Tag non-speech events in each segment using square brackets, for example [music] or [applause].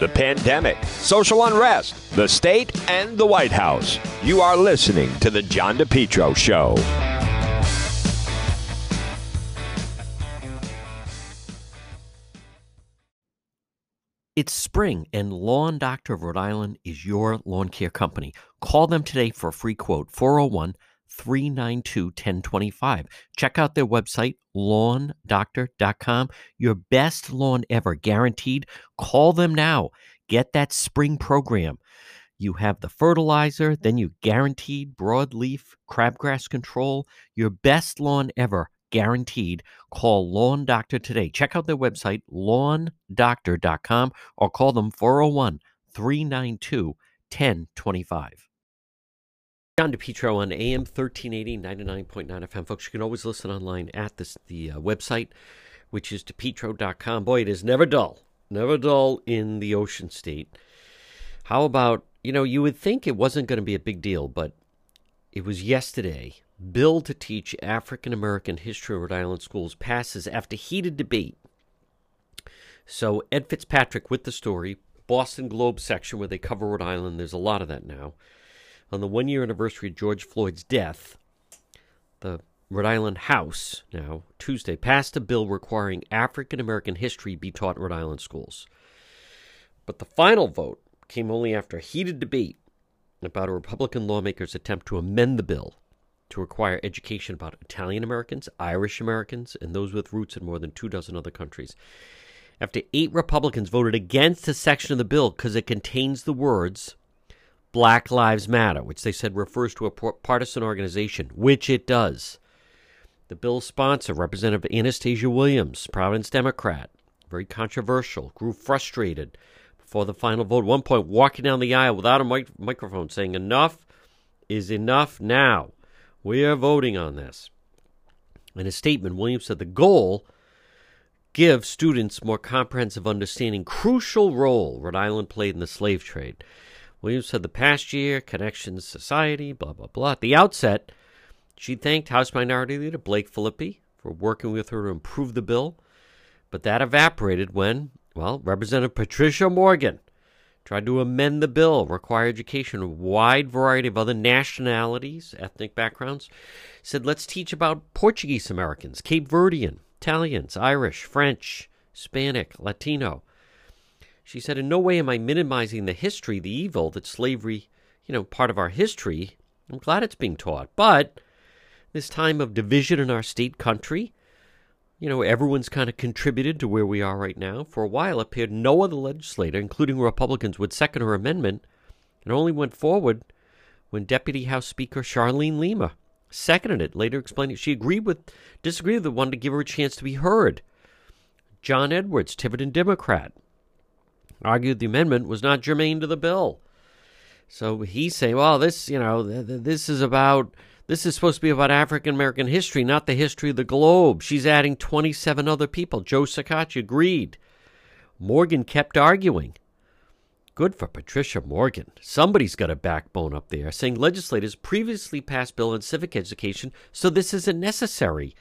the pandemic, social unrest, the state, and the White House. You are listening to The John DePetro Show. It's spring, and Lawn Doctor of Rhode Island is your lawn care company. Call them today for a free quote 401 392 1025. Check out their website, lawndoctor.com. Your best lawn ever, guaranteed. Call them now. Get that spring program. You have the fertilizer, then you guaranteed broadleaf crabgrass control. Your best lawn ever, guaranteed. Call Lawn Doctor today. Check out their website, lawndoctor.com, or call them 401 392 1025. John DePetro on AM 1380, 99.9 FM. Folks, you can always listen online at this, the uh, website, which is depetro.com. Boy, it is never dull. Never dull in the Ocean State. How about, you know, you would think it wasn't going to be a big deal, but it was yesterday. Bill to teach African American history in Rhode Island schools passes after heated debate. So, Ed Fitzpatrick with the story, Boston Globe section where they cover Rhode Island. There's a lot of that now on the one year anniversary of George Floyd's death, the Rhode Island House now, Tuesday, passed a bill requiring African American history be taught in Rhode Island schools. But the final vote came only after a heated debate about a Republican lawmaker's attempt to amend the bill to require education about Italian Americans, Irish Americans, and those with roots in more than two dozen other countries. After eight Republicans voted against a section of the bill because it contains the words Black Lives Matter, which they said refers to a partisan organization, which it does. The bill's sponsor, Representative Anastasia Williams, Providence Democrat, very controversial, grew frustrated before the final vote. At one point, walking down the aisle without a mic- microphone, saying, Enough is enough now. We are voting on this. In a statement, Williams said the goal give students more comprehensive understanding crucial role Rhode Island played in the slave trade. Williams said the past year, Connections Society, blah, blah, blah. At the outset, she thanked House Minority Leader Blake Filippi for working with her to improve the bill, but that evaporated when, well, Representative Patricia Morgan tried to amend the bill, require education of a wide variety of other nationalities, ethnic backgrounds. Said, let's teach about Portuguese Americans, Cape Verdean, Italians, Irish, French, Hispanic, Latino. She said, In no way am I minimizing the history, the evil that slavery, you know, part of our history. I'm glad it's being taught. But this time of division in our state country, you know, everyone's kind of contributed to where we are right now. For a while, appeared no other legislator, including Republicans, would second her amendment. It only went forward when Deputy House Speaker Charlene Lima seconded it, later explaining she agreed with, disagreed with the one to give her a chance to be heard. John Edwards, Tiverton Democrat, argued the amendment was not germane to the bill. So he's saying, well, this, you know, th- th- this is about, this is supposed to be about African American history, not the history of the globe. She's adding 27 other people. Joe Shekarchi agreed. Morgan kept arguing. Good for Patricia Morgan. Somebody's got a backbone up there, saying legislators previously passed bill on civic education, so this isn't necessary.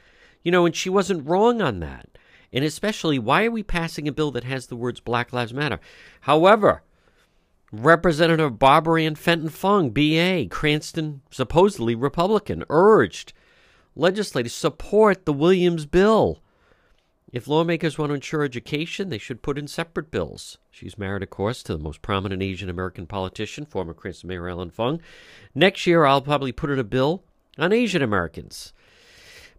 You know, and she wasn't wrong on that. And especially, why are we passing a bill that has the words Black Lives Matter? However, Representative Barbara Ann Fenton Fung, BA, Cranston, supposedly Republican, urged legislators support the Williams bill. If lawmakers want to ensure education, they should put in separate bills. She's married, of course, to the most prominent Asian American politician, former Cranston Mayor Allan Fung. Next year, I'll probably put in a bill on Asian Americans.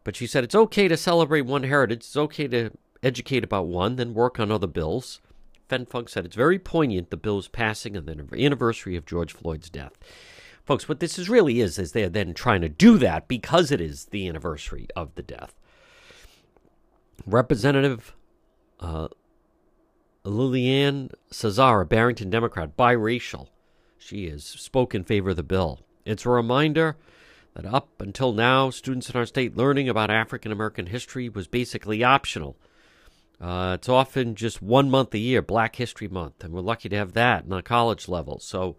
But she said it's okay to celebrate one heritage, it's okay to educate about one, then work on other bills. Fen Fung said it's very poignant the bill's passing on the anniversary of George Floyd's death. Folks, what this is really is, is they're then trying to do that because it is the anniversary of the death. Representative uh, Liana Cassar, Barrington Democrat, biracial. She has spoken in favor of the bill. It's a reminder that up until now, students in our state learning about African American history was basically optional. Uh, it's often just one month a year, Black History Month, and we're lucky to have that on a college level. So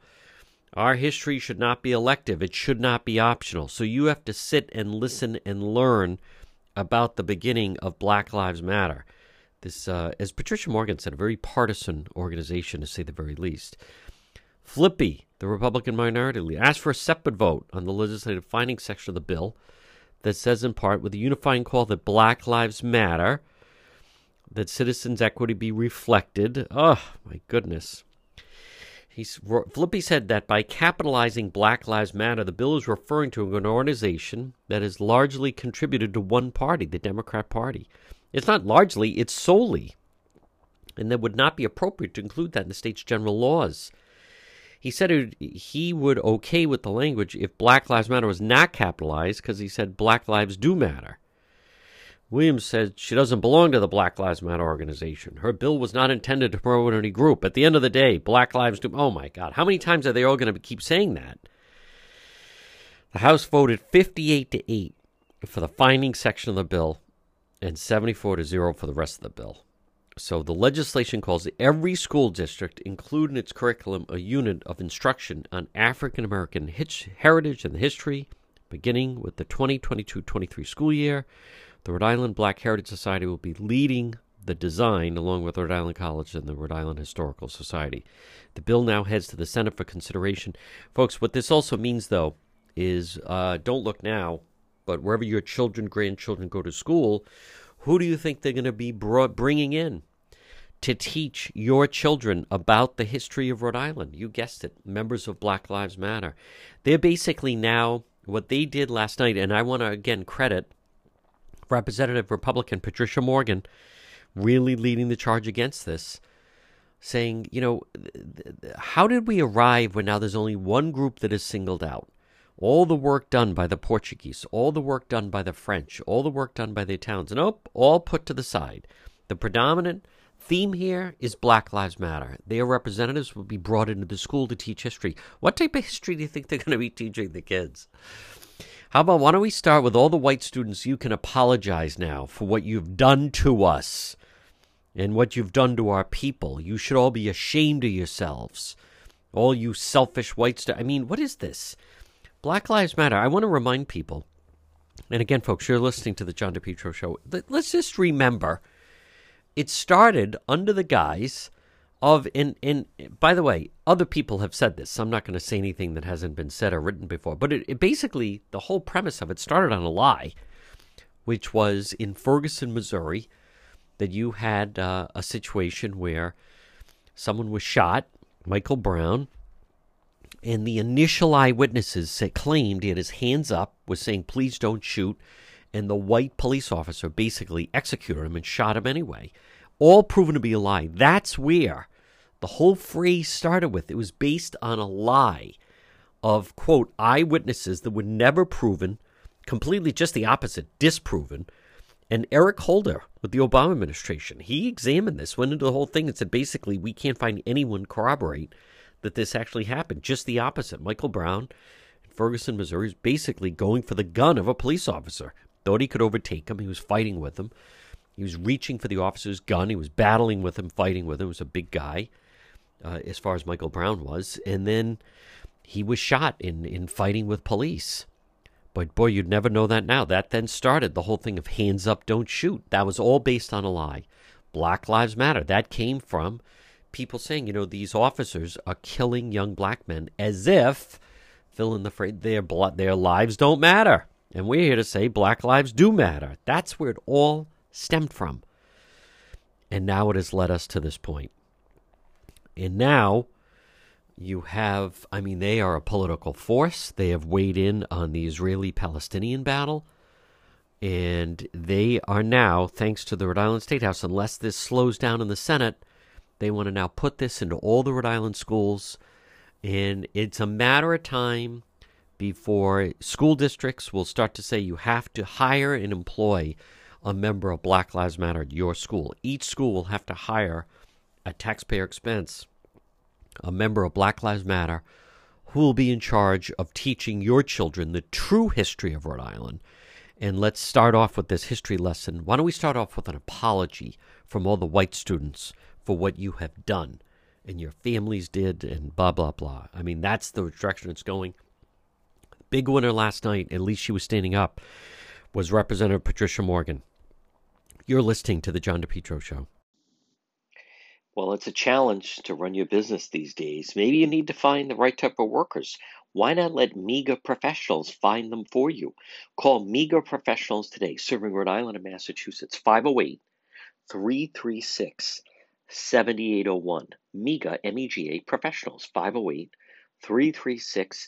our history should not be elective, it should not be optional. So you have to sit and listen and learn about the beginning of Black Lives Matter. This, uh, as Patricia Morgan said, a very partisan organization to say the very least. Filippi, the Republican minority leader, asked for a separate vote on the legislative findings section of the bill that says, in part, with a unifying call that Black Lives Matter, that citizens' equity be reflected. Oh, my goodness. He's, Filippi said that by capitalizing Black Lives Matter, the bill is referring to an organization that has largely contributed to one party, the Democrat Party. It's not largely, it's solely. And that would not be appropriate to include that in the state's general laws. He said he would okay with the language if Black Lives Matter was not capitalized because he said Black Lives do matter. Williams said she doesn't belong to the Black Lives Matter organization. Her bill was not intended to promote any group. At the end of the day, Black Lives do. Oh my God. How many times are they all going to keep saying that? The House voted 58 to 8 for the finding section of the bill and 74 to 0 for the rest of the bill. So the legislation calls every school district include in its curriculum a unit of instruction on African American heritage and history, beginning with the 2022-23 school year. The Rhode Island Black Heritage Society will be leading the design along with Rhode Island College and the Rhode Island Historical Society. The bill now heads to the Senate for consideration. Folks, what this also means, though, is uh, don't look now, but wherever your children, grandchildren go to school, who do you think they're going to be brought, bringing in to teach your children about the history of Rhode Island? You guessed it, members of Black Lives Matter. They're basically now what they did last night, and I want to again credit Representative Republican Patricia Morgan really leading the charge against this, saying, you know, how did we arrive when now there's only one group that is singled out? all the work done by the Portuguese, all the work done by the French, all the work done by the Italians, nope, oh, all put to the side. The predominant theme here is Black Lives Matter. Their representatives will be brought into the school to teach history. What type of history do you think [laughs] they're going to be teaching the kids? How about why don't we start with all the white students? You can apologize now for what you've done to us and what you've done to our people. You should all be ashamed of yourselves. All you selfish white students. I mean, what is this? Black Lives Matter. I want to remind people, and again, folks, you're listening to the John DePetro show. Let's just remember it started under the guise of, and, and by the way, other people have said this. I'm not going to say anything that hasn't been said or written before, but it, it basically, the whole premise of it started on a lie, which was in Ferguson, Missouri, that you had uh, a situation where someone was shot, Michael Brown, and the initial eyewitnesses said, claimed he had his hands up, was saying, please don't shoot. And the white police officer basically executed him and shot him anyway. All proven to be a lie. That's where the whole phrase started with. It was based on a lie of, quote, eyewitnesses that were never proven, completely just the opposite, disproven. And Eric Holder with the Obama administration, he examined this, went into the whole thing, and said basically, we can't find anyone corroborate that this actually happened. Just the opposite. Michael Brown in Ferguson, Missouri, is basically going for the gun of a police officer. Thought he could overtake him. He was fighting with him. He was reaching for the officer's gun. He was battling with him, fighting with him. He was a big guy, uh, as far as Michael Brown was. And then he was shot in, in fighting with police. But boy, you'd never know that now. That then started the whole thing of hands up, don't shoot. That was all based on a lie. Black Lives Matter. That came from people saying, you know, these officers are killing young black men as if, fill in the phrase, their, blood, their lives don't matter. And we're here to say black lives do matter. That's where it all stemmed from. And now it has led us to this point. And now you have, I mean, they are a political force. They have weighed in on the Israeli Palestinian battle. And they are now, thanks to the Rhode Island State House, unless this slows down in the Senate, they want to now put this into all the Rhode Island schools. And it's a matter of time before school districts will start to say you have to hire and employ a member of Black Lives Matter at your school. Each school will have to hire at taxpayer expense a member of Black Lives Matter who will be in charge of teaching your children the true history of Rhode Island. And let's start off with this history lesson. Why don't we start off with an apology from all the white students for what you have done and your families did and blah blah blah. I mean that's the direction it's going. Big winner last night, at least she was standing up, was Representative Patricia Morgan. You're listening to the John DePetro show. Well, it's a challenge to run your business these days. Maybe you need to find the right type of workers. Why not let MEGA professionals find them for you? Call MEGA professionals today, serving Rhode Island and Massachusetts, 508 336 7801. MEGA, M E G A professionals, 508 336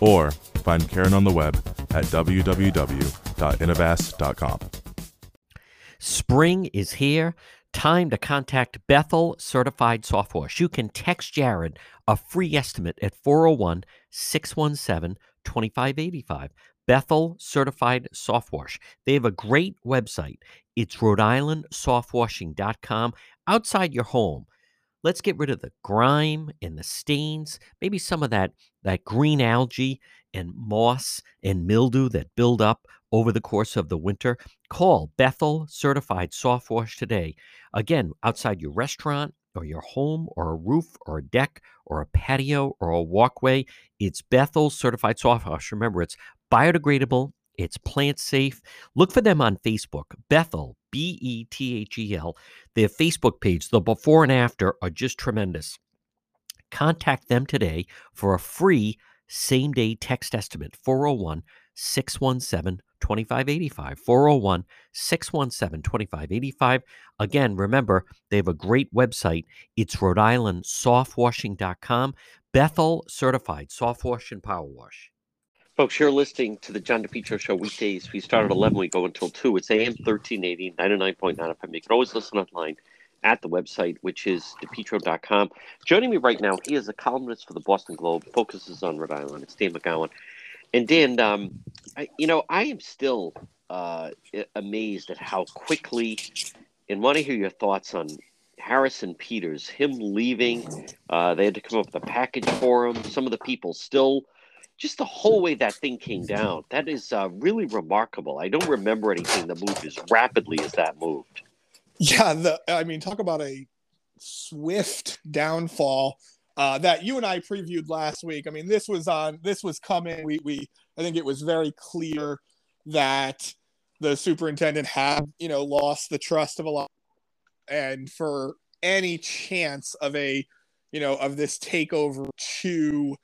Or find Karen on the web at www.innovast.com. Spring is here. Time to contact Bethel Certified Soft Wash. You can text Jared a free estimate at 401 617 2585. Bethel Certified Soft Wash. They have a great website. It's Rhode Island softwashing.com. Outside your home, let's get rid of the grime and the stains, maybe some of that, that green algae and moss and mildew that build up over the course of the winter, call Bethel Certified Soft Wash today. Again, outside your restaurant or your home or a roof or a deck or a patio or a walkway, it's Bethel Certified Soft Wash. Remember, it's biodegradable, it's plant safe. Look for them on Facebook, Bethel, B E T H E L. Their Facebook page, the before and after, are just tremendous. Contact them today for a free same day text estimate 401 617 2585. 401 617 2585. Again, remember, they have a great website. It's Rhode Island softwashing.com. Bethel certified soft wash and power wash. Folks, you're listening to the John DePetro Show weekdays. We start at 11, we go until 2. It's AM 1380, 99.9 FM. You can always listen online at the website, which is depetro.com. Joining me right now, he is a columnist for the Boston Globe, focuses on Rhode Island. It's Dan McGowan. And Dan, um, I, you know, I am still uh, amazed at how quickly, and want to hear your thoughts on Harrison Peters, him leaving. Uh, they had to come up with a package for him. Some of the people still, just the whole way that thing came down. That is uh, really remarkable. I don't remember anything that moved as rapidly as that moved. Yeah, the I mean, talk about a swift downfall uh, that you and I previewed last week. I mean, this was on this was coming. We we I think it was very clear that the superintendent had you know lost the trust of a lot, and for any chance of a you know of this takeover to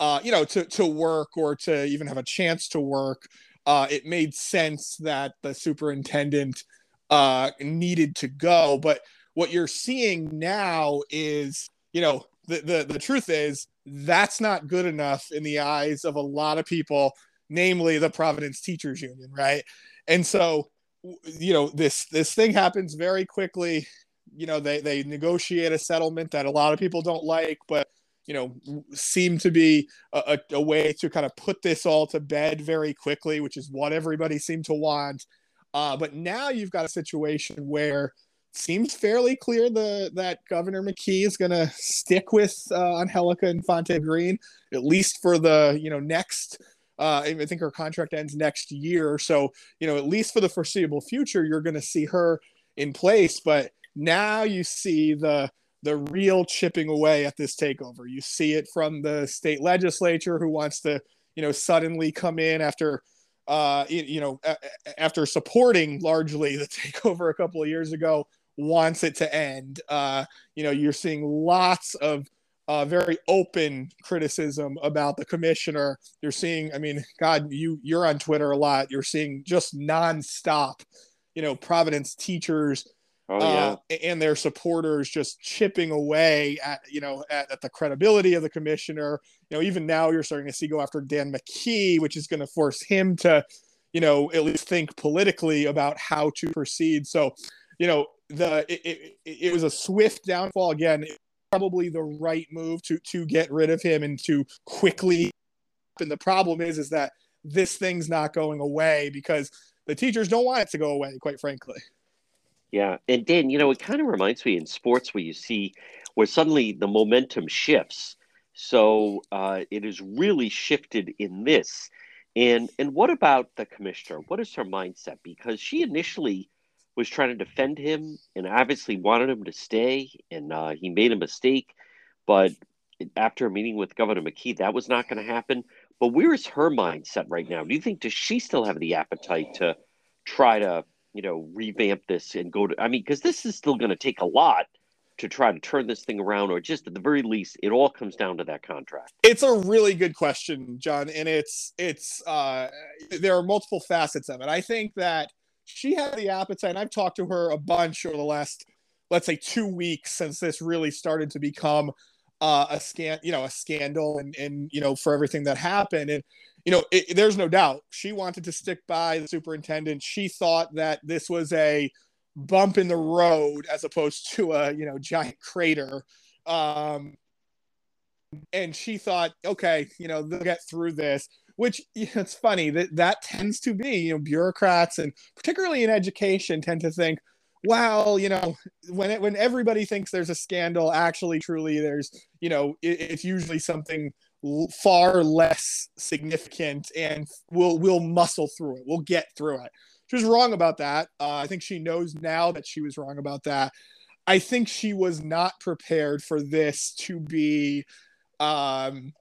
uh, you know to to work or to even have a chance to work, uh, it made sense that the superintendent uh, needed to go. But what you're seeing now is, you know, the, the, the truth is that's not good enough in the eyes of a lot of people, namely the Providence Teachers Union, right? And so, you know, this this thing happens very quickly. You know, they they negotiate a settlement that a lot of people don't like, but you know, seem to be a, a, way to kind of put this all to bed very quickly, which is what everybody seemed to want. Uh, but now you've got a situation where seems fairly clear the that Governor McKee is going to stick with uh, Angelica Infante Green at least for the you know next. Uh, I think her contract ends next year, so you know at least for the foreseeable future, you're going to see her in place. But now you see the the real chipping away at this takeover. You see it from the state legislature who wants to, you know, suddenly come in after, uh, you know, after supporting largely the [laughs] takeover a couple of years ago, wants it to end. Uh, you know, you're seeing lots of uh, very open criticism about the commissioner. You're seeing, I mean, God, you you're on Twitter a lot. You're seeing just nonstop, you know, Providence teachers oh, yeah. uh, and their supporters just chipping away at you know at, at, the credibility of the commissioner. You know, even now you're starting to see go after Dan McKee, which is going to force him to, you know, at least think politically about how to proceed. So, you know, the it, it, it was a swift downfall again probably the right move to to get rid of him and to quickly and the problem is is that this thing's not going away because the teachers don't want it to go away quite frankly yeah and dan you know it kind of reminds me in sports where you see where suddenly the momentum shifts so uh, it is really shifted in this and and what about the commissioner what is her mindset because she initially was trying to defend him and obviously wanted him to stay, and uh, he made a mistake. But after a meeting with Governor McKee, that was not going to happen. But where is her mindset right now? Do you think does she still have the appetite to try to you know revamp this and go to? I mean, because this is still going to take a lot to try to turn this thing around, or just at the very least, it all comes down to that contract. It's a really good question, John, and it's it's uh, there are multiple facets of it. I think that she had the appetite. And I've talked to her a bunch over the last, let's say, two weeks since this really started to become uh, a scan, you know, a scandal, and and you know, for everything that happened. And you know, it, there's no doubt she wanted to stick by the superintendent. She thought that this was a bump in the road as opposed to a you know giant crater. Um, and she thought, okay, you know, they'll get through this which you [laughs] know, it's funny that that tends to be you know bureaucrats and particularly in education tend to think well you know when it, when everybody thinks there's a scandal actually truly there's you know it, it's usually something far less significant and we'll we'll muscle through it. We'll get through it. She was wrong about that. Uh, i think she knows now that she was wrong about that. I think she was not prepared for this to be um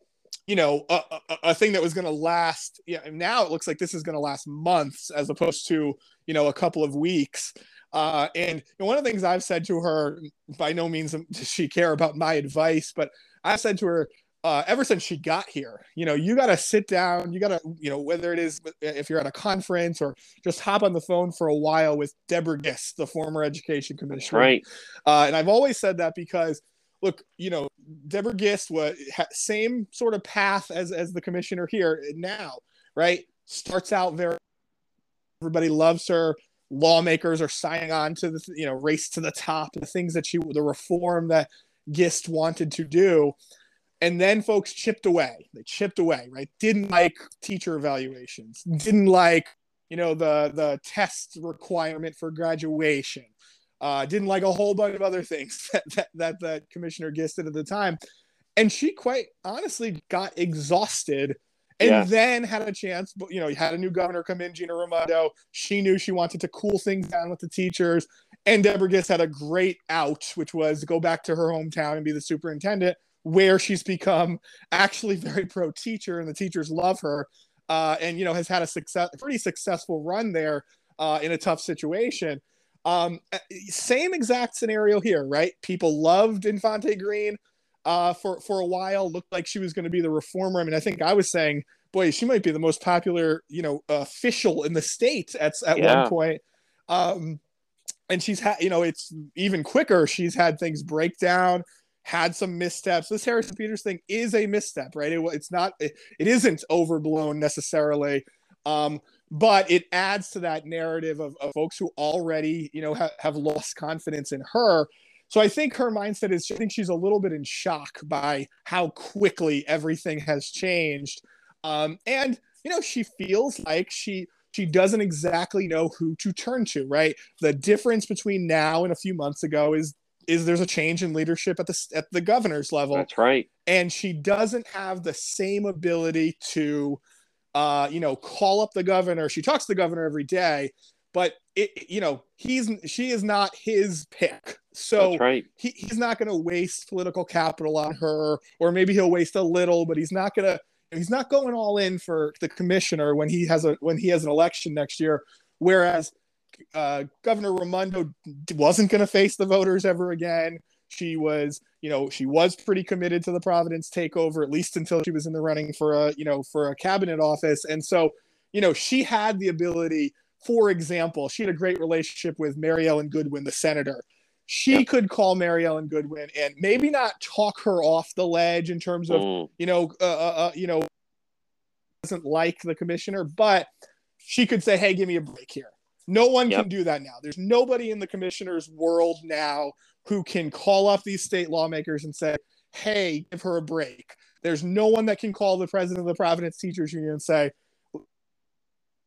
you know a, a, a thing that was going to last yeah now it looks like this is going to last months as opposed to you know a couple of weeks uh, and one of the things I've said to her, by no means does she care about my advice, but I've said to her uh, ever since she got here, you know, you got to sit down, you got to, you know, whether it is if you're at a conference or just hop on the phone for a while with Deborah Gist, the former education commissioner. Right. Uh, and I've always said that because look, you know, Deborah Gist was same sort of path as as the commissioner here now, right? Starts out very everybody loves her. Lawmakers are signing on to the you know race to the top, the things that she the reform that Gist wanted to do. And then folks chipped away. They chipped away, right? Didn't like teacher evaluations, didn't like, you know, the the test requirement for graduation uh, didn't like a whole bunch of other things [laughs] that, that, that the commissioner Gist did at the time. And she quite honestly got exhausted and yeah. then had a chance, but you know, you had a new governor come in, Gina Raimondo. She knew she wanted to cool things down with the teachers. And Deborah Gist had a great out, which was go back to her hometown and be the superintendent, where she's become actually very [laughs] pro teacher and the teachers love her. Uh, and you know, has had a success, pretty successful run there uh, in a tough situation. Um, uh, same exact scenario here, right? People loved Infante Green uh, for for a while. Looked like she was going to be the reformer. I mean, I think I was saying, boy, she might be the most popular, you know, official in the state at at yeah. one point. Um, and she's had, you know, it's even quicker. She's had things break down, had some missteps. This Harrison Peters thing is a misstep, right? It, it's not, it, it isn't overblown necessarily. Um, but it adds to that narrative of, of folks who already you know ha- have lost confidence in her so i think her mindset is i think she's a little bit in shock by how quickly everything has changed. Um, and you know she feels like she she doesn't exactly know who to turn to right? The difference between now and a few months ago is is there's a change in leadership at the at the governor's level. That's right. And she doesn't have the same ability to uh, you know, call up the governor. She talks to the governor every day, but it, you know, he's she is not his pick. So right. he, he's not going to waste political capital on her, or maybe he'll waste a little, but he's not going to he's not going all in for the commissioner when he has a when he has an election next year. Whereas uh, Governor Raimondo wasn't going to face the voters ever again. She was, you know, she was pretty committed to the Providence takeover, at least until she was in the running for a, you know, for a cabinet office. And so, you know, she had the ability. For example, she had a great relationship with Mary Ellen Goodwin, the senator she yep. could call Mary Ellen Goodwin and maybe not talk her off the ledge in terms of mm. you know uh, uh, uh, you know doesn't like the commissioner, but she could say, "Hey, give me a break here." No one yep. can do that now. There's nobody in the commissioner's world now who can call up these state lawmakers and say, "Hey, give her a break." There's no one that can call the president of the Providence Teachers Union and say,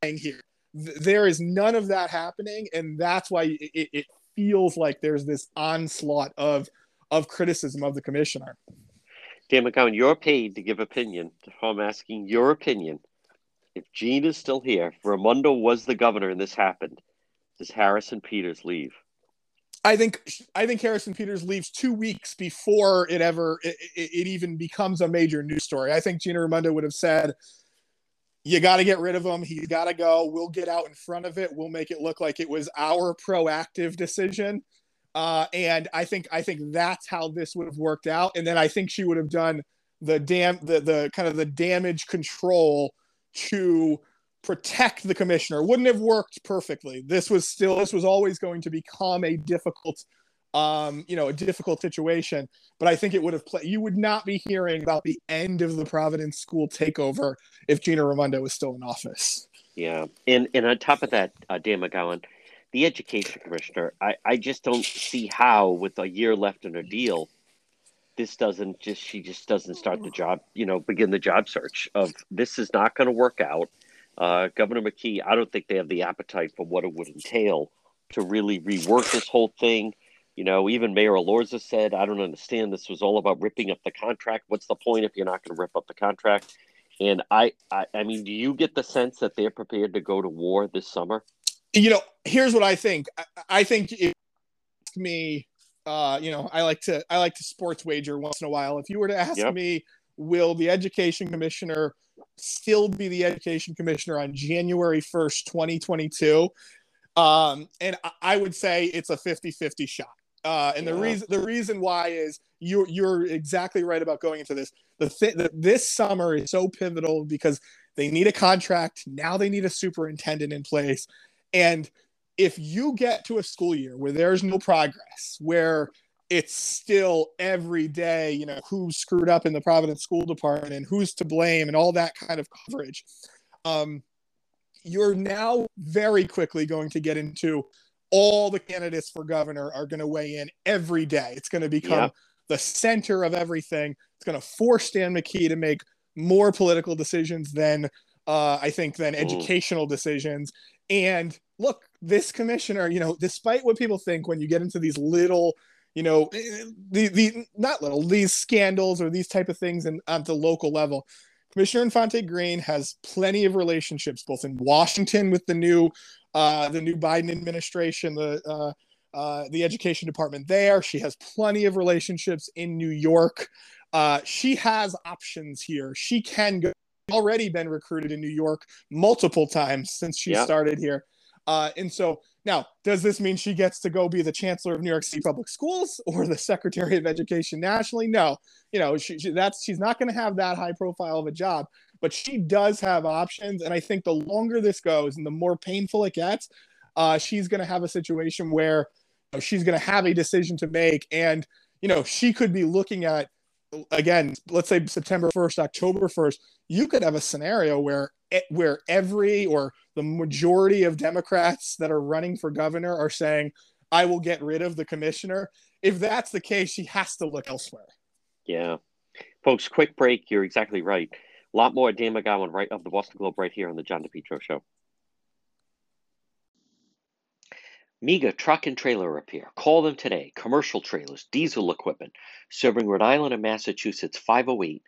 hang "Here." There is none of that happening, and that's why it, it feels like there's this onslaught of of criticism of the commissioner. Dan McGowan, you're paid to give opinion. I'm asking your opinion. If Gene is still here, if Raimondo was the governor and this happened, does Harrison Peters leave? I think I think Harrison Peters leaves two weeks before it ever it, it, it even becomes a major news story. I think Gina Raimondo would have said, you got to get rid of him. He's got to go. We'll get out in front of it. We'll make it look like it was our proactive decision. Uh, and I think I think that's how this would have worked out. And then I think she would have done the dam the the kind of the damage control to protect the commissioner. Wouldn't have worked perfectly. This was still this was always going to become a difficult um, you know, a difficult situation. But I think it would have played. You would not be hearing about the end of the Providence school takeover if Gina Raimondo was still in office. Yeah, and and on top of that, uh, Dan McGowan, the education commissioner, I I just don't see how with a year left in her deal, this doesn't just she just doesn't start the job. You know, begin the job search of this is not going to work out. Uh, Governor McKee, I don't think they have the appetite for what it would entail to really rework this whole thing you know, even Mayor Elorza said, I don't understand. This was all about ripping up the contract. What's the point if you're not going to rip up the contract? And I, I, I mean, do you get the sense that they're prepared to go to war this summer? You know, here's what I think. I, I think if me, uh, you know, I like to, I like to sports wager once in a while. If you were to ask yep. me, will the education commissioner still be the education commissioner on January 1st, 2022? Um, and I would say it's a 50 50 shot. Uh, and yeah. the reason the reason why is you're you're exactly right about going into this. The, th- the this summer is so pivotal because they need a contract now. They need a superintendent in place, and if you get to a school year where there's no progress, where it's still every day, you know, who screwed up in the Providence School Department and who's to blame and all that kind of coverage. Um, you're now very quickly going to get into all the candidates for governor are going to weigh in every day. It's going to become yep. the center of everything. It's going to force Dan McKee to make more political decisions than uh, I think than educational decisions. And look, this commissioner, you know, despite what people think when you get into these little, you know, the the not little these scandals or these type of things and at the local level, Commissioner Infante Green has plenty of relationships both in Washington with the new uh, the new Biden administration, the uh, uh, the education department there. She has plenty of relationships in New York. Uh, she has options here. She can go. Already been recruited in New York multiple times since she started here, uh, and so now does this mean she gets to go be the chancellor of New York City Public Schools [laughs] or the Secretary of Education nationally? No, you know she, she that's she's not going to have that high profile of a job but she does have options. And I think the longer this goes and the more painful it gets, uh, she's going to have a situation where you know, she's going to have a decision to make. And, you know, she could be looking at, again, let's say September 1st, October 1st, you could have a scenario where where every or the majority of Democrats that are running for governor are saying, I will get rid of the commissioner. If that's the case, she has to look elsewhere. Yeah. Folks, quick break. You're exactly right. A lot more Dan McGowan right of the Boston Globe right here on the John DePetro Show. MEGA Truck and Trailer Repair. Call them today. Commercial trailers, diesel equipment, serving Rhode Island and Massachusetts 508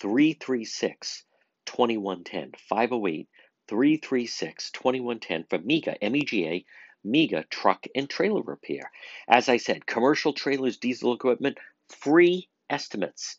336 2110. 508 336 2110 for MEGA, M E G A, MEGA Truck and Trailer Repair. As I said, commercial trailers, diesel equipment, free estimates.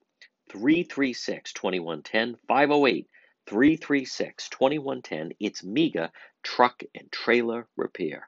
336 2110, 508 336 2110. It's MEGA Truck and Trailer Repair.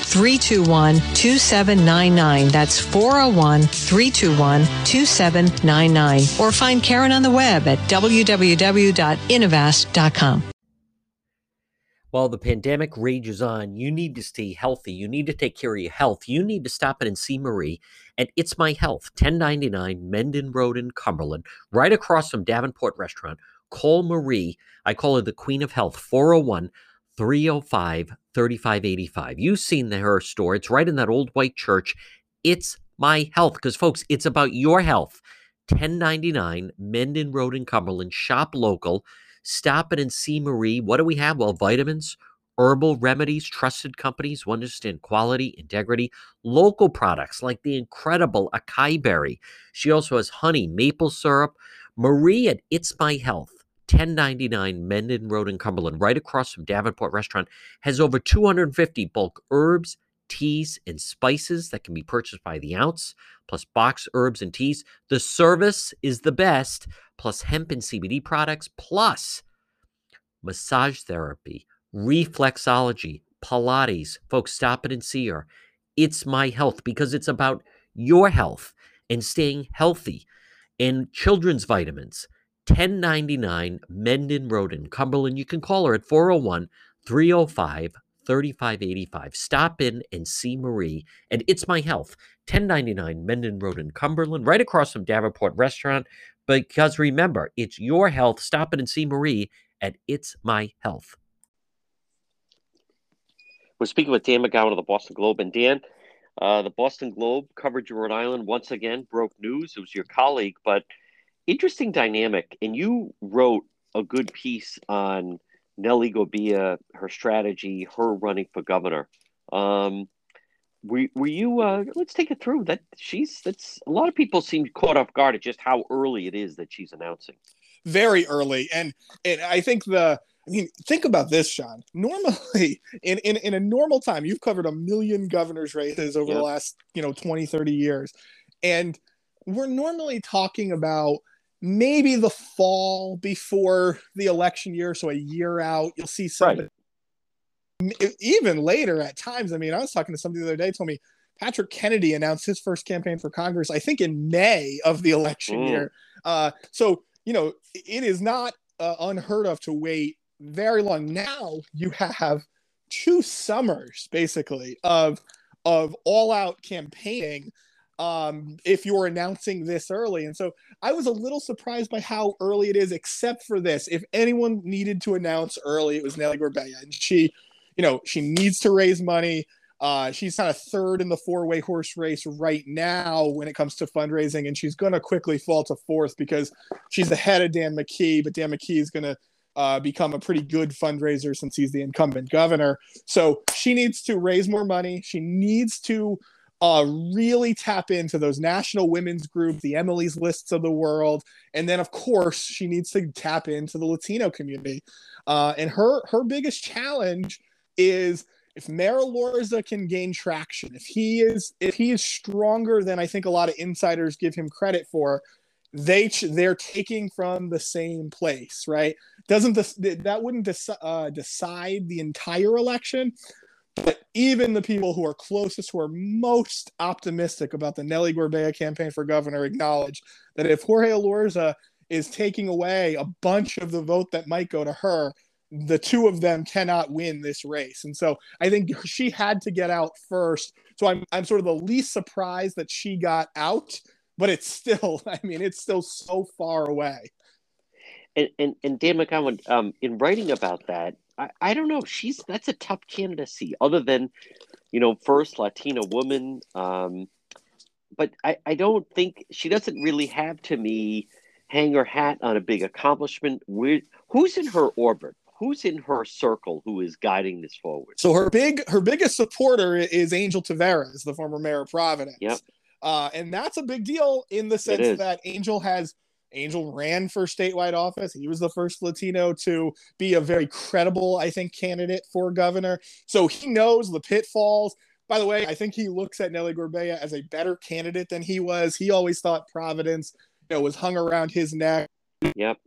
321 2799. That's 401 321 2799. Or find Karen on the web at www.innovast.com. While the pandemic rages on, you need to stay healthy. You need to take care of your health. You need to stop in and see Marie at It's My Health, 1099 Mendon Road in Cumberland, right across from Davenport Restaurant. Call Marie. I call her the Queen of Health, 401 305 3585. You've seen the, her store. It's right in that old white church. It's my health because, folks, it's about your health. 1099 Mendon Road in Cumberland. Shop local. Stop it and see Marie. What do we have? Well, vitamins, herbal remedies, trusted companies who understand quality, integrity, local products like the incredible acai berry. She also has honey, maple syrup. Marie at It's My Health. 1099 Mendon Road in Cumberland, right across from Davenport Restaurant, has over 250 bulk herbs, teas, and spices that can be purchased by the ounce, plus box herbs and teas. The service is the best, plus hemp and CBD products, plus massage therapy, reflexology, Pilates. Folks, stop it and see her. It's my health because it's about your health and staying healthy and children's vitamins. 1099 Mendon Road in Cumberland. You can call her at 401 305 3585. Stop in and see Marie. And it's my health. 1099 Mendon Road in Cumberland, right across from Davenport Restaurant. Because remember, it's your health. Stop in and see Marie at It's My Health. We're speaking with Dan McGowan of the Boston Globe. And Dan, uh, the Boston Globe coverage of Rhode Island once again broke news. It was your colleague, but interesting dynamic. And you wrote a good piece on Nellie Gorbea, her strategy, her running for governor. Um, were, were you? Uh, let's take it through. That she's. That's a lot of people seem caught off guard at just how early it is that she's announcing. Very early, and and I think the. I mean, think about this, John. Normally, [laughs] in, in, in a normal time, you've covered a million governors' races over yep. the last, you know, 20, 30 years. And we're normally talking about maybe the fall before the election year, so a year out, you'll see some. Right. Even later, at times. I mean, I was talking to somebody the other day, told me Patrick Kennedy announced his first campaign for Congress, I think, in May of the election mm. year. Uh, so you know, it is not uh, unheard of to wait very long. Now you have two summers basically of of all out campaigning um, if you're announcing this early. And so I was a little surprised by how early it is, except for this. If anyone needed to announce early, it was Nellie Gorbea. And she, you know, she needs to raise money. Uh, she's kind of third in the four way horse race right now when it comes to fundraising, and she's going to quickly fall to fourth because she's ahead of Dan McKee, but Dan McKee is going to uh, become a pretty good fundraiser since he's the incumbent governor. So she needs to raise more money. She needs to uh, really tap into those national women's groups, the Emily's lists of the world, and then of course she needs to tap into the Latino community. Uh, and her her biggest challenge is if Mayor Elorza can gain traction, if he is if he is stronger than I think a lot of insiders give him credit for, they they're taking from the same place, right? Doesn't this that wouldn't dec- uh, decide the entire election, but even the people who are closest, who are most optimistic about the Nellie Gorbea campaign for governor, acknowledge that if Jorge Elorza is taking away a bunch of the vote that might go to her, the two of them cannot win this race. And so I think she had to get out first. So I'm I'm sort of the least surprised that she got out, but it's still, [laughs] I mean, it's still so far away. And and, and Dan McGowan, um, in writing about that, I, I don't know. She's that's a tough candidacy, other than, you know, first Latina woman. Um, but I, I don't think she doesn't really have to me hang her hat on a big accomplishment. Where, who's in her orbit? Who's in her circle who is guiding this forward? So her big her biggest supporter is Angel Taveras, the former mayor of Providence. Yep. Uh, and that's a big deal in the sense that Angel has Angel ran for statewide office. He was the first Latino to be a very credible, I think, candidate for governor. So he knows the pitfalls. By the way, I think he looks at Nellie Gorbea as a better candidate than he was. He always thought Providence, you know, was hung around his neck. Yep.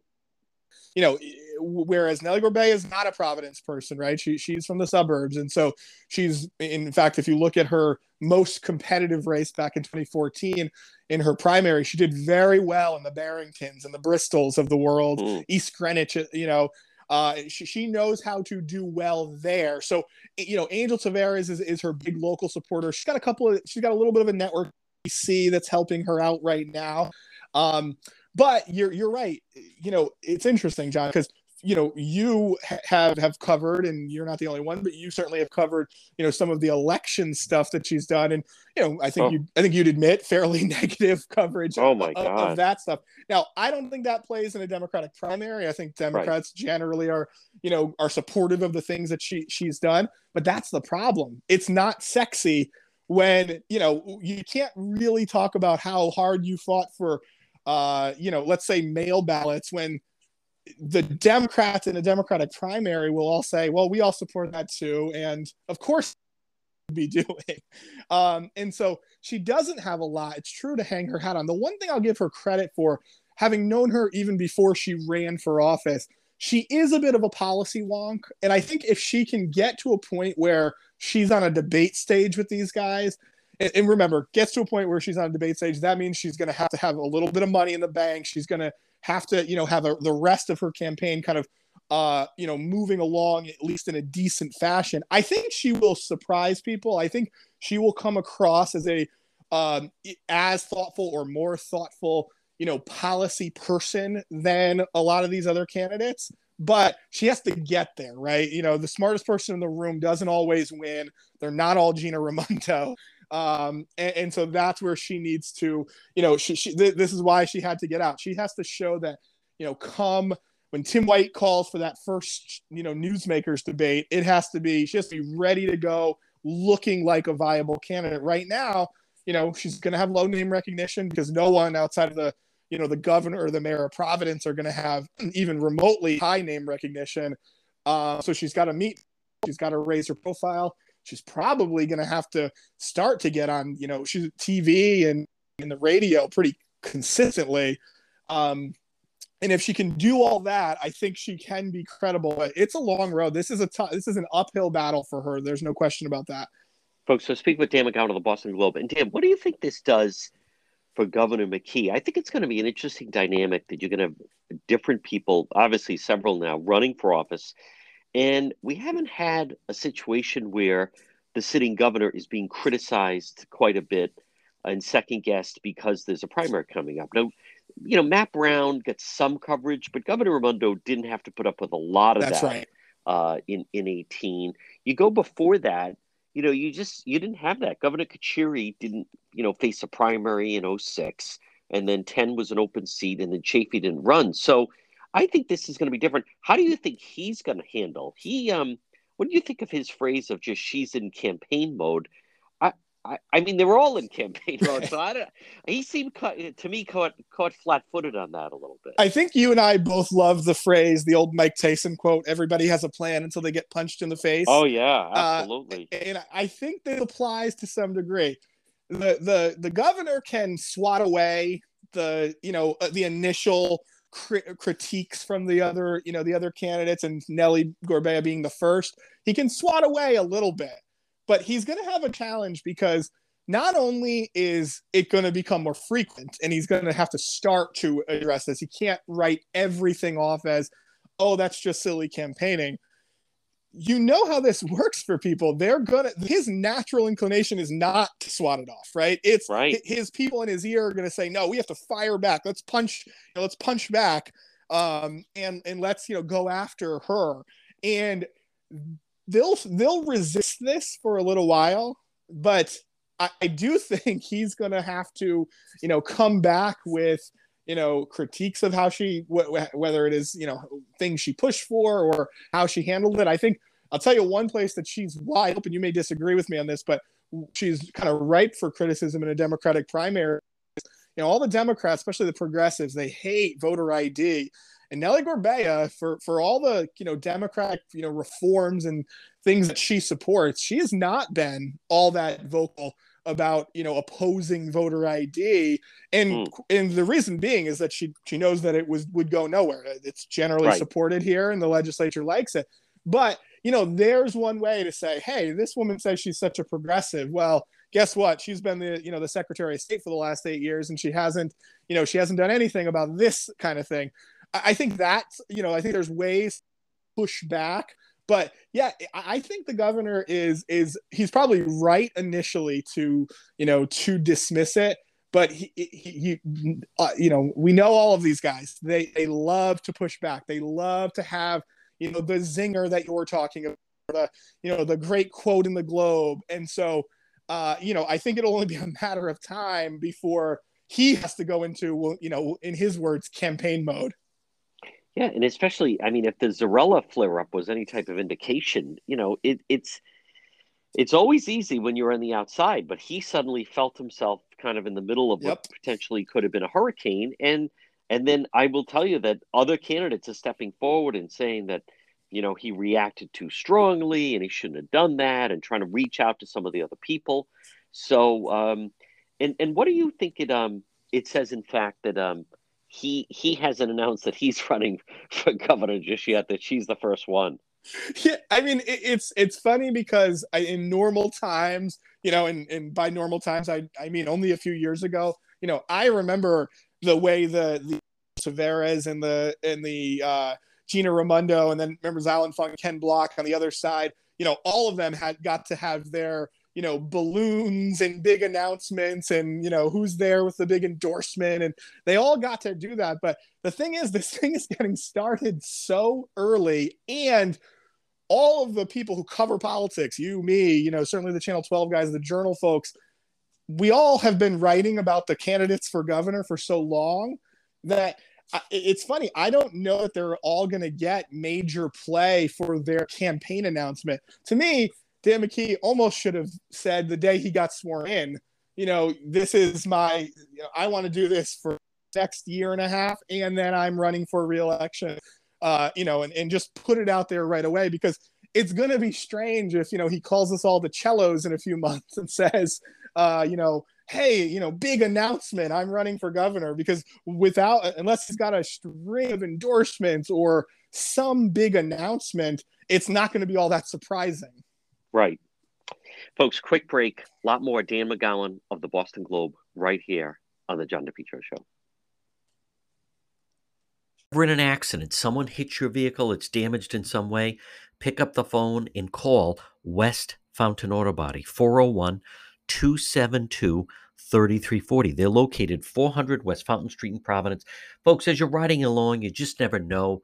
You know, whereas Nellie Gorbea is not a Providence person, right? She, she's from the suburbs. And so she's, in fact, if you look at her most competitive race back in 2014 in her primary, she did very well in the Barringtons and the Bristols of the world, mm. East Greenwich, you know. Uh, she, she knows how to do well there. So, you know, Angel Taveras is, is her big local supporter. She's got a couple of, she's got a little bit of a network that's helping her out right now. Um, but you're you're right. You know, it's interesting, John, because you know you ha- have have covered and you're not the only one but you certainly have covered you know some of the election stuff that she's done and you know i think oh. you i think you'd admit fairly [laughs] negative coverage oh my of, God. of that stuff now i don't think that plays in a democratic primary i think democrats right. generally are you know are supportive of the things that she she's done but that's the problem it's not sexy when you know you can't really talk about how hard you fought for uh you know let's say mail ballots when the Democrats in a Democratic primary will all say, well, we all support that too. And of course, [laughs] be doing. Um, and so she doesn't have a lot. It's true to hang her hat on. The one thing I'll give her credit for, having known her even before she ran for office, she is a bit of a policy wonk. And I think if she can get to a point where she's on a debate stage with these guys, and, and remember, gets to a point where she's on a debate stage, that means she's going to have to have a little bit of money in the bank. She's going to have to, you know, have a, the rest of her campaign kind of, uh, you know, moving along at least in a decent fashion. I think she will surprise people. I think she will come across as a um, as thoughtful or more thoughtful, you know, policy person than a lot of these other candidates. But she has to get there, right? You know, the smartest person in the room doesn't always win. They're not all Gina Raimondo um, and, and, so that's where she needs to you know she, she th- this is why she had to get out. She has to show that you know come when tim white calls for that first you know newsmakers debate it has to be she has to be ready to go looking like a viable candidate. Right now you know she's going to have low name recognition because no one outside of the you know the governor or the mayor of providence are going to have [clears throat] even remotely high name recognition. Uh, so she's got to meet she's got to raise her profile she's probably going to have to start to get on, you know, she's TV and in the radio pretty consistently. Um, and if she can do all that, I think she can be credible. It's a long road. This is a this is an uphill battle for her. There's no question about that. Folks, so speak with Dan McGowan of the Boston Globe. And Dan, what do you think this does for Governor McKee? I think it's going to be an interesting dynamic that you're going to have different people, obviously several now, running for office and we haven't had a situation where the sitting governor is being criticized quite a bit and second guessed because there's a primary coming up. Now, you know, Matt Brown gets some coverage, but Governor Raimondo didn't have to put up with a lot of That's that right. uh, in in 18. You go before that, you know, you just you didn't have that. Governor Carcieri didn't, you know, face a primary in 06, and then 10 was an open seat, and then Chafee didn't run. So I think this is going to be different. How do you think he's going to handle? He um, what do you think of his phrase of just she's in campaign mode? I I, I mean they were all in campaign mode, so I don't. He seemed caught, to me caught caught flat footed on that a little bit. I think you and I both love the phrase, the old Mike Tyson quote: "Everybody has a plan until they get punched in the face." Oh yeah, uh, absolutely. Uh, and I think that applies to some degree. The the the governor can swat away the you know uh, the initial cri- critiques from the other you know the other candidates and Nellie Gorbea being the first, he can swat away a little bit, but he's going to have a challenge because not only is it going to become more frequent and he's going to have to start to address this, he can't write everything off as, oh, that's just silly campaigning. You know how this [laughs] works for people. They're gonna his natural inclination is not to swat it off, right? It's right. his people in his ear are gonna say, No, we have to fire back. Let's punch, you know, let's punch back. Um, and and let's you know go after her. And they'll they'll resist this for a little while, but I, I do [laughs] think he's going to have to, you know, come back with, you know, critiques of how she, wh- whether it is, you know, things she pushed for or how she handled it. I think I'll tell you one place that she's wide open. You may disagree with me on this, but she's kind of ripe for criticism in a Democratic primary. You know, all the Democrats, especially the progressives, they hate voter ID. And Nellie Gorbea, for for all the you know Democratic you know reforms and things that she supports, she has not been all that vocal about you know opposing voter ID, and mm. and the reason being is that she she knows that it was would go nowhere. It's generally right. supported here, and the legislature likes it. But you know, there's one way to say, hey, this woman says she's such a progressive. Well, guess what? She's been the you know the Secretary of State for the last eight years, and she hasn't you know she hasn't done anything about this kind of thing. I think that's, you know, I think there's ways push back. But yeah, I think the governor is is he's probably right initially to you know to dismiss it, but he, he, he uh, you know we know all of these guys. They they love to push back. They love to have you know the zinger that you're talking about the you know the great quote in the globe. And so uh you know i think it'll only be a matter of time before he has to go into well, you know in his words campaign mode yeah, and especially, I mean, if the Zarrella flare up was any type of indication, you know, it, it's it's always easy when you're on the outside, but he suddenly felt himself kind of in the middle of yep. what potentially could have been a hurricane, and and then I will tell you that other candidates are stepping forward and saying that, you know, he reacted too strongly and he shouldn't have done that, and trying to reach out to some of the other people. So, um, and and what do you think it um it says in fact that um he he hasn't announced that he's [laughs] running for governor just yet. That she's the first one. Yeah, I mean it, it's it's funny because I, in normal times, you know, and and by normal times, I I mean only a few years ago, you know, I remember the way the the Taveras and the and the uh, Gina Raimondo and then remember Allan Fung, Ken Block on the other side. You know, all of them had got to have their you know balloons and big announcements and you know who's there with the big endorsement and they all got to do that but the thing is [laughs] this thing is getting started so early and all of the people who cover politics you me you know certainly the channel 12 guys the journal folks we all have been writing about the candidates for governor for so long that uh, it's funny. I don't know that they're all going to get major play for their campaign announcement. To me, Dan McKee almost should have said the day he got sworn in, you know, this is my, you know, I want to do this for next year and a half, and then I'm running for reelection, uh, you know, and, and just put it out there right away because it's going to be strange if, you know, he calls us all the cellos in a few [laughs] months and says, uh, you know, hey, you know, big announcement, I'm running for governor because without, unless he's got a string of endorsements or some big announcement, it's not going to be all that surprising. Right. Folks, quick break. A lot more Dan McGowan of the Boston Globe right here on the John DePetro Show. We're in an accident. Someone hits your vehicle, it's damaged in some way. Pick up the phone and call West Fountain Auto Body, 401 272 3340. They're located 400 West Fountain Street in Providence. Folks, as you're riding along, you just never know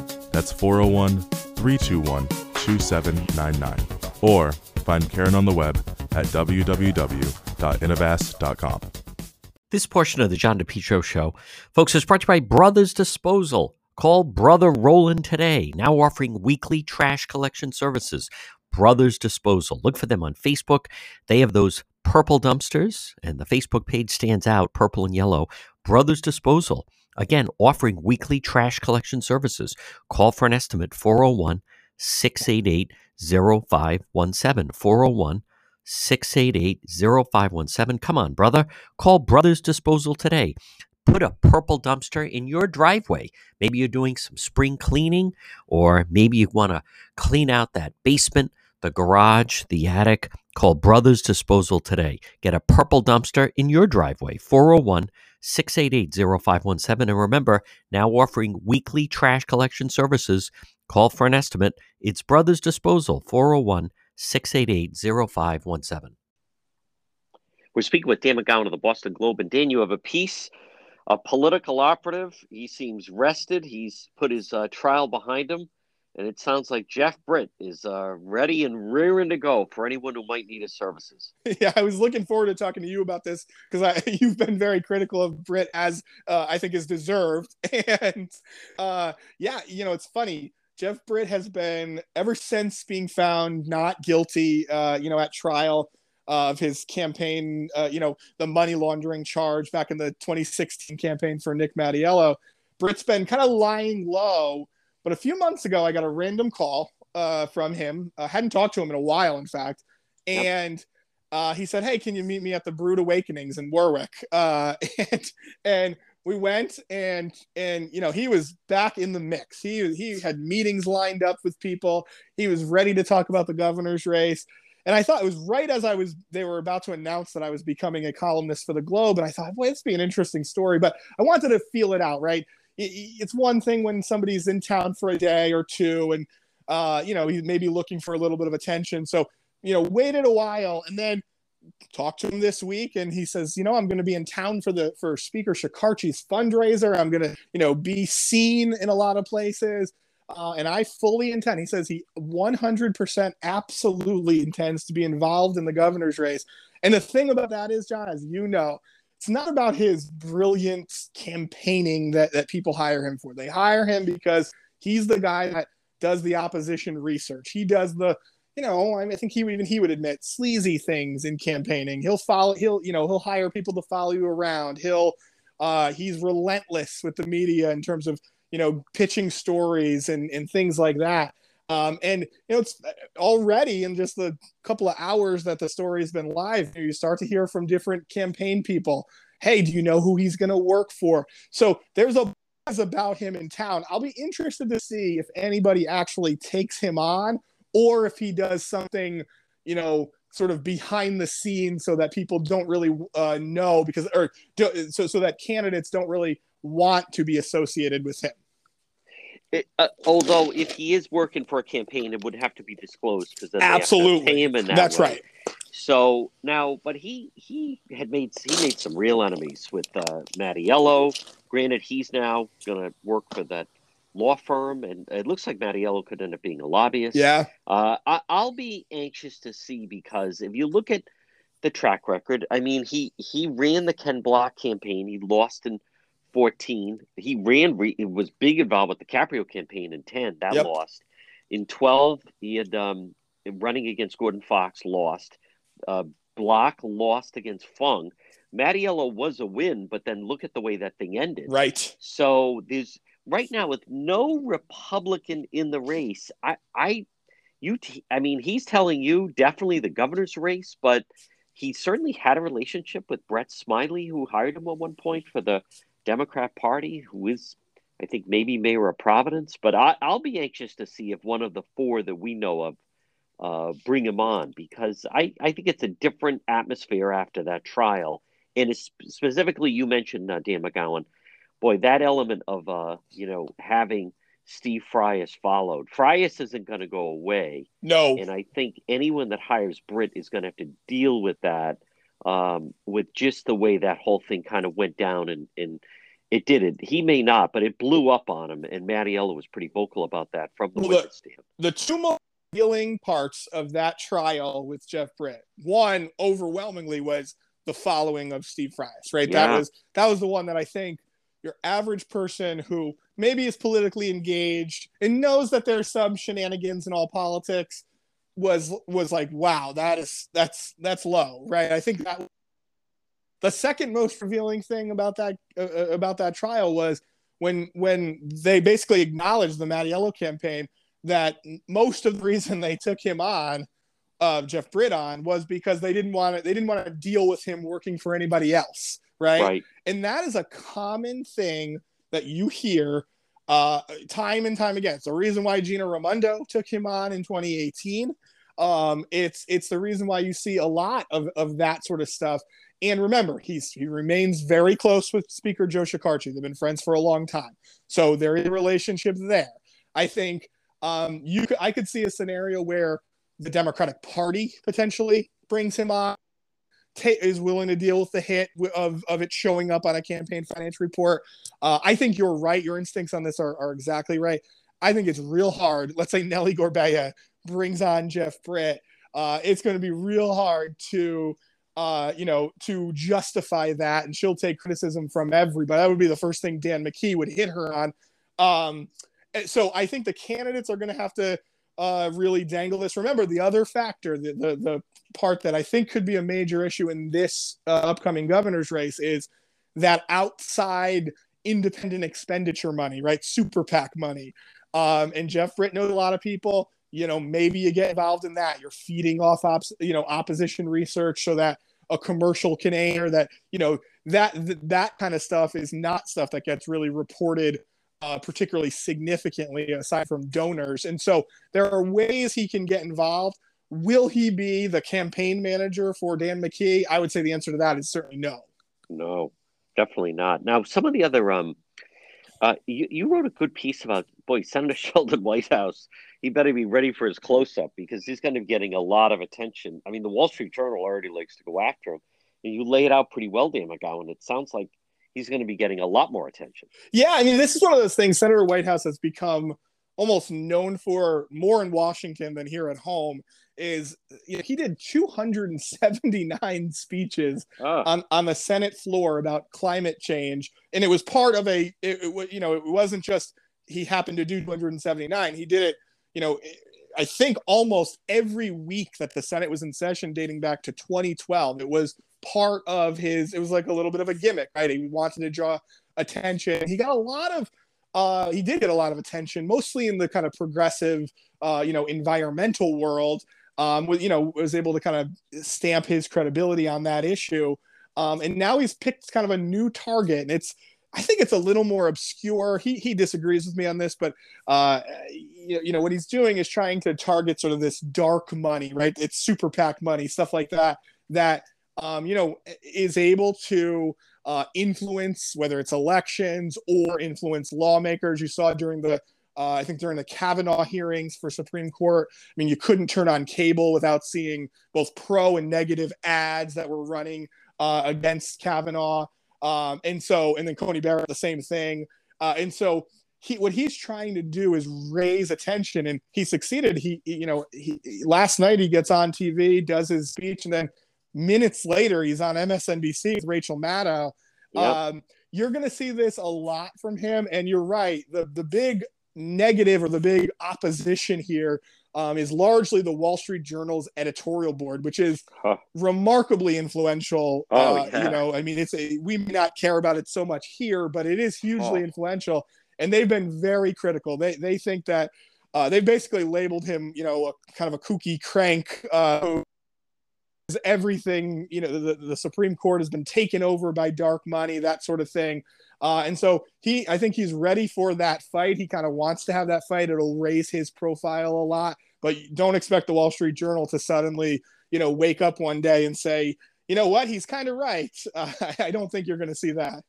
That's 401 321 2799. Or find Karen on the web at www.innovast.com. This portion of the John DePetro Show, folks, is brought to you by Brothers Disposal. Call Brother Roland today, now offering weekly trash collection services. Brothers Disposal. Look for them on Facebook. They have those purple dumpsters, and the Facebook page stands out purple and yellow. Brothers Disposal. Again, offering weekly trash collection services. Call for an estimate 401 688 0517. 401 688 0517. Come on, brother. Call Brothers Disposal today. Put a purple dumpster in your driveway. Maybe you're doing some spring cleaning, or maybe you want to clean out that basement, the garage, the attic. Call Brothers Disposal today. Get a purple dumpster in your driveway. 401 688 0517. And remember, now offering weekly trash collection services. Call for an estimate. It's Brothers Disposal, 401 688 0517. We're speaking with Dan McGowan of the Boston Globe. And Dan, you have a piece, a political operative. He seems rested. He's put his uh, trial behind him. And it sounds like Jeff Britt is uh, ready and rearing to go for anyone who might need his services. [laughs] Yeah, I was looking forward to talking to you about this because [laughs] you've been very critical of Britt as uh, I think is deserved. [laughs] And uh, yeah, you know, it's funny. Jeff Britt has been ever since being found not guilty, uh, you know, at trial of his campaign, uh, you know, the money laundering charge back in the 2016 campaign for Nick Mattiello. Britt's been kind of lying low but a few months ago, I got a random call uh, from him. I hadn't talked to him in a while, in fact. And yep. uh, he said, Hey, can you meet me at the Brewed Awakenings in Warwick? [laughs] Uh, and, and we went and and you know he was back in the mix he he had meetings lined up with people he was ready to talk about the governor's race and i thought it was right as i was they were about to announce that i was becoming a columnist for the globe and i thought boy this be an interesting story but i wanted to feel it out right it's one thing when somebody's in town for a day or two and uh, you know he's maybe looking for a little bit of attention. So you know waited a while and then talked to him this week and he says you know i'm going to be in town for the for speaker Shekarchi's fundraiser. I'm going to you know be seen in a lot of places. Uh, and i fully intend he says he 100% absolutely intends to be involved in the governor's race. And the thing about that is john as you know it's not about his brilliant campaigning that, that people hire him for. They hire him because he's the guy that does the opposition research. He does the, you know, I, mean, I think he would even he would admit sleazy things in campaigning. He'll follow. He'll you know he'll hire people to follow you around. He'll uh, he's relentless with the media in terms of you know pitching stories and and things like that. Um, and you know, it's already in just the couple of hours that the story has been live, you start to hear from different campaign people. Hey, do you know who he's going to work for? So there's a buzz about him in town. I'll be interested to see if anybody actually takes him on, or if he does something, you know, sort of behind the scenes, so that people don't really uh, know because, or so so that candidates don't really want to be associated with him. It, uh, although if he is working for a campaign, it would have to be disclosed because absolutely pay him in that That's way. right. So now, but he he had made he made some real enemies with uh, Mattiello. Granted, he's now going to work for that law firm, and it looks like Mattiello could end up being a lobbyist. Yeah. Uh, I, I'll be anxious to see because if you look at the track record, I mean, he he ran the Ken Block campaign. He lost in 14. He ran, re, was big involved with the Caprio campaign in 10. That yep. lost. In 12, he had um, running against Gordon Fox, lost. Uh, Block lost against Fung. Mattiello was a win, but then look at the way that thing ended. Right. So there's right now with no Republican in the race, I, I, you, t- I mean, he's telling you definitely the governor's race, but he certainly had a relationship with Brett Smiley, who hired him at one point for the Democrat Party, who is, I think, maybe mayor of Providence. But I, will be anxious to see if one of the four that we know of uh, bring him on because I, I think it's a different atmosphere after that trial. And specifically, you mentioned uh, Dan McGowan. Boy, that element of uh, you know having Steve Frias followed. Frias isn't going to go away. No. And I think anyone that hires Britt is going to have to deal with that, um, with just the way that whole thing kind of went down and, and it did it. He may not, but it blew up on him. And Mattiello was pretty vocal about that from the well, witness stand. The two most healing parts of that trial with Jeff Britt, one overwhelmingly was the following of Steve Frias, right? Yeah. That was that was the one that I think your average person who maybe is politically engaged and knows that there's some shenanigans in all politics was was like wow that is that's that's low right i think that the second most revealing thing about that uh, uh about that trial was when when they basically acknowledged the Mattiello campaign that most of the reason they took him on uh, Jeff Britt on was because they didn't want to they didn't want to deal with him working for anybody else right? right? And that is a common thing that you hear uh, time and time again. It's the reason why Gina Raimondo took him on in 2018. Um, it's it's the reason why you see a lot of, of that sort of stuff. And remember, he's he remains very close with Speaker Joe Shekarchi. They've been friends for a long time, so there is a relationship there. I think um, you could, I could see a scenario where the Democratic Party potentially brings him on is willing to deal with the hit of, of it showing up on a campaign finance report. Uh, I think you're right. Your instincts on this are, are exactly right. I think it's real hard. Let's say Nellie Gorbea brings on Jeff Britt. Uh, it's going to be real hard to, uh, you know, to justify that, and she'll take criticism from everybody. That would be the first thing Dan McKee would hit her on. Um, so I think the candidates are going to have to uh, really dangle this. Remember, the other factor, the, the, the part that I think could be a major issue in this uh, upcoming governor's race is that outside independent expenditure money, right? Super PAC money. Um, and Jeff Britt knows a lot of people. You know, maybe you get involved in that. You're feeding off, op- you know, opposition research so that a commercial can air that, you know, that th- that kind of stuff is not stuff that gets really reported uh, particularly significantly aside from donors. And so there are ways he can get involved. Will he be the campaign manager for Dan McKee? I would say the answer to that is certainly no. No, definitely not. Now, some of the other, um, uh, you, you wrote a good piece about, boy, Senator [laughs] Sheldon Whitehouse. He better be ready for his close up because he's going to be getting a lot of attention. I mean, the Wall Street Journal already likes to go after him. And you lay it out pretty well, Dan McGowan. It sounds like he's going to be getting a lot more attention. Yeah, I mean, this is one of those things Senator Whitehouse has become almost known for more in Washington than here at home. Is you know, he did 279 [laughs] speeches oh. on, on the Senate floor about climate change, and it was part of a it, it, you know it wasn't just he happened to do 279. He did it, you know, I think almost every week that the Senate was in session, dating back to 2012. It was part of his it was like a little bit of a gimmick right he wanted to draw attention he got a lot of uh, he did get a lot of attention mostly in the kind of progressive uh, you know environmental world um, with you know was able to kind of stamp his credibility on that issue um, and now he's picked kind of a new target and it's I think it's a little more obscure. He he disagrees with me on this, but uh, you, you know what he's doing is trying to target sort of this dark money, right? It's super PAC money, stuff like that. That um, you know, is able to uh, influence whether it's elections or influence lawmakers. You saw during the uh, I think during the Kavanaugh hearings for Supreme Court, I mean, you couldn't turn on cable without seeing both pro and negative ads that were running uh, against Kavanaugh. Um, and so, and then Coney Barrett, the same thing. Uh, and so, he what he's trying to do is raise attention, and he succeeded. He, you know, he last night he gets on TV, does his speech, and then minutes later, he's on MSNBC with Rachel Maddow. Yep. Um, you're going to see this a lot from him. And you're right. The, the big negative or the big opposition here um, is largely the Wall Street Journal's editorial board, which is huh. remarkably influential. Oh, uh, yeah. You know, I mean, it's a we may not care about it so much here, but it is hugely influential. and they've been very critical. They they think that uh, they basically labeled him, you know, a, kind of a kooky crank. Uh, everything, you know, the, the Supreme Court has been taken over by dark money, that sort of thing. Uh, and so he, I think he's ready for that fight. He kind of wants to have that fight. It'll raise his profile a lot, but don't expect the Wall Street Journal to suddenly, you know, wake up one day and say, you know what, he's kind of right. [laughs] Uh, I don't think you're going to see that.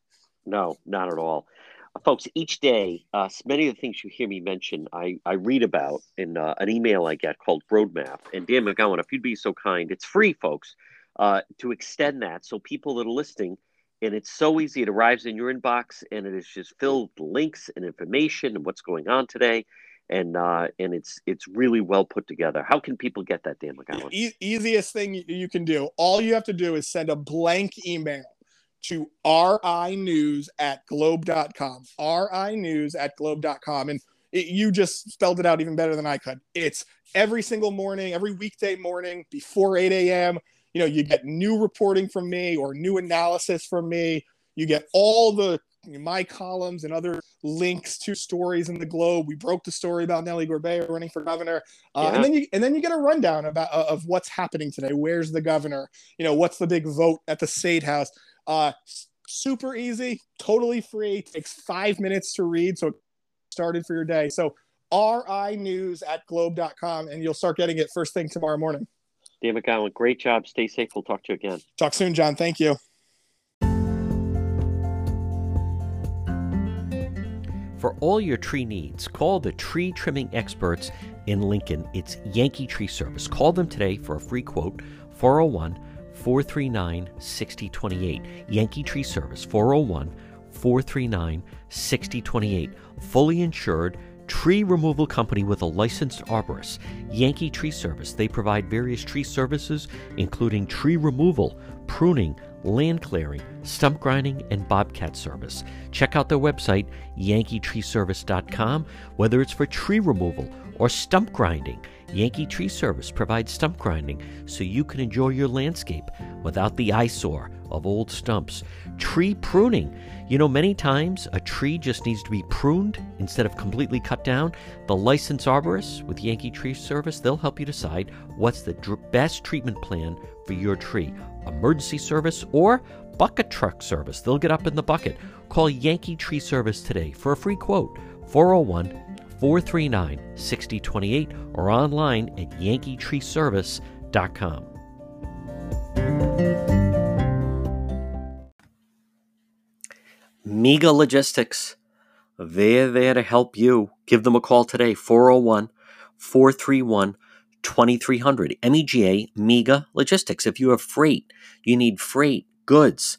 No, not at all. Uh, folks, each day, uh, many of the things you hear me mention, I, I read about in uh, an email I get called Roadmap. And Dan McGowan, if you'd be so kind, it's free, folks, to extend that so people that are listening – and it's so easy. It arrives in your inbox, and it is just filled with links and information and what's going on today, and uh, and it's it's really well put together. How can people get that, Dan McGowan? E- easiest thing you can do. All you have to do is send a blank email to rinews at globe.com. rinews at globe.com. And it, you just spelled it out even better than I could. It's every single morning, every weekday morning before 8 a.m you know you get new reporting from me or new analysis from me. You get all the my columns and other links to stories in the globe. We broke the story about nellie gorbea running for governor. Uh, yeah. and then you and then you get a rundown about uh, of what's happening today. Where's the governor? You know what's the big vote at the state house? Uh, super easy totally free. Takes five minutes to read so started for your day. So ri news at globe.com and you'll start getting it first thing tomorrow morning Dan McGowan, great job. Stay safe. We'll talk to you again. Talk soon, John. Thank you. For all your tree needs, call the tree trimming experts in Lincoln. It's Yankee Tree Service. Call them today for a free quote 401 439 6028. Yankee Tree Service 401 439 6028. Fully insured tree removal company with a licensed arborist, Yankee Tree Service. They provide various tree services, including tree removal, pruning, land clearing, stump grinding, and bobcat service. Check out their website, yankeetreeservice.com, whether it's for tree removal or stump grinding. Yankee Tree Service provides stump grinding so you can enjoy your landscape without the eyesore of old stumps. Tree pruning. You know, many times a tree just needs to be pruned instead of completely cut down. The licensed arborist with Yankee Tree Service, they'll help you decide what's the best treatment plan for your tree. Emergency service or bucket truck service. They'll get up in the bucket. Call Yankee Tree Service today for a free quote 401 439 6028 or online at yankeetreeservice.com. Mega Logistics. They're there to help you. Give them a call today, 401 431 2300. MEGA, Mega Logistics. If you have freight, you need freight, goods,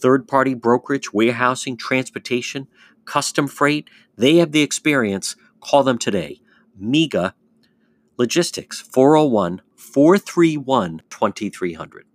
third party brokerage, warehousing, transportation, custom freight. They have the experience. Call them today. MEGA Logistics, 401 431 2300.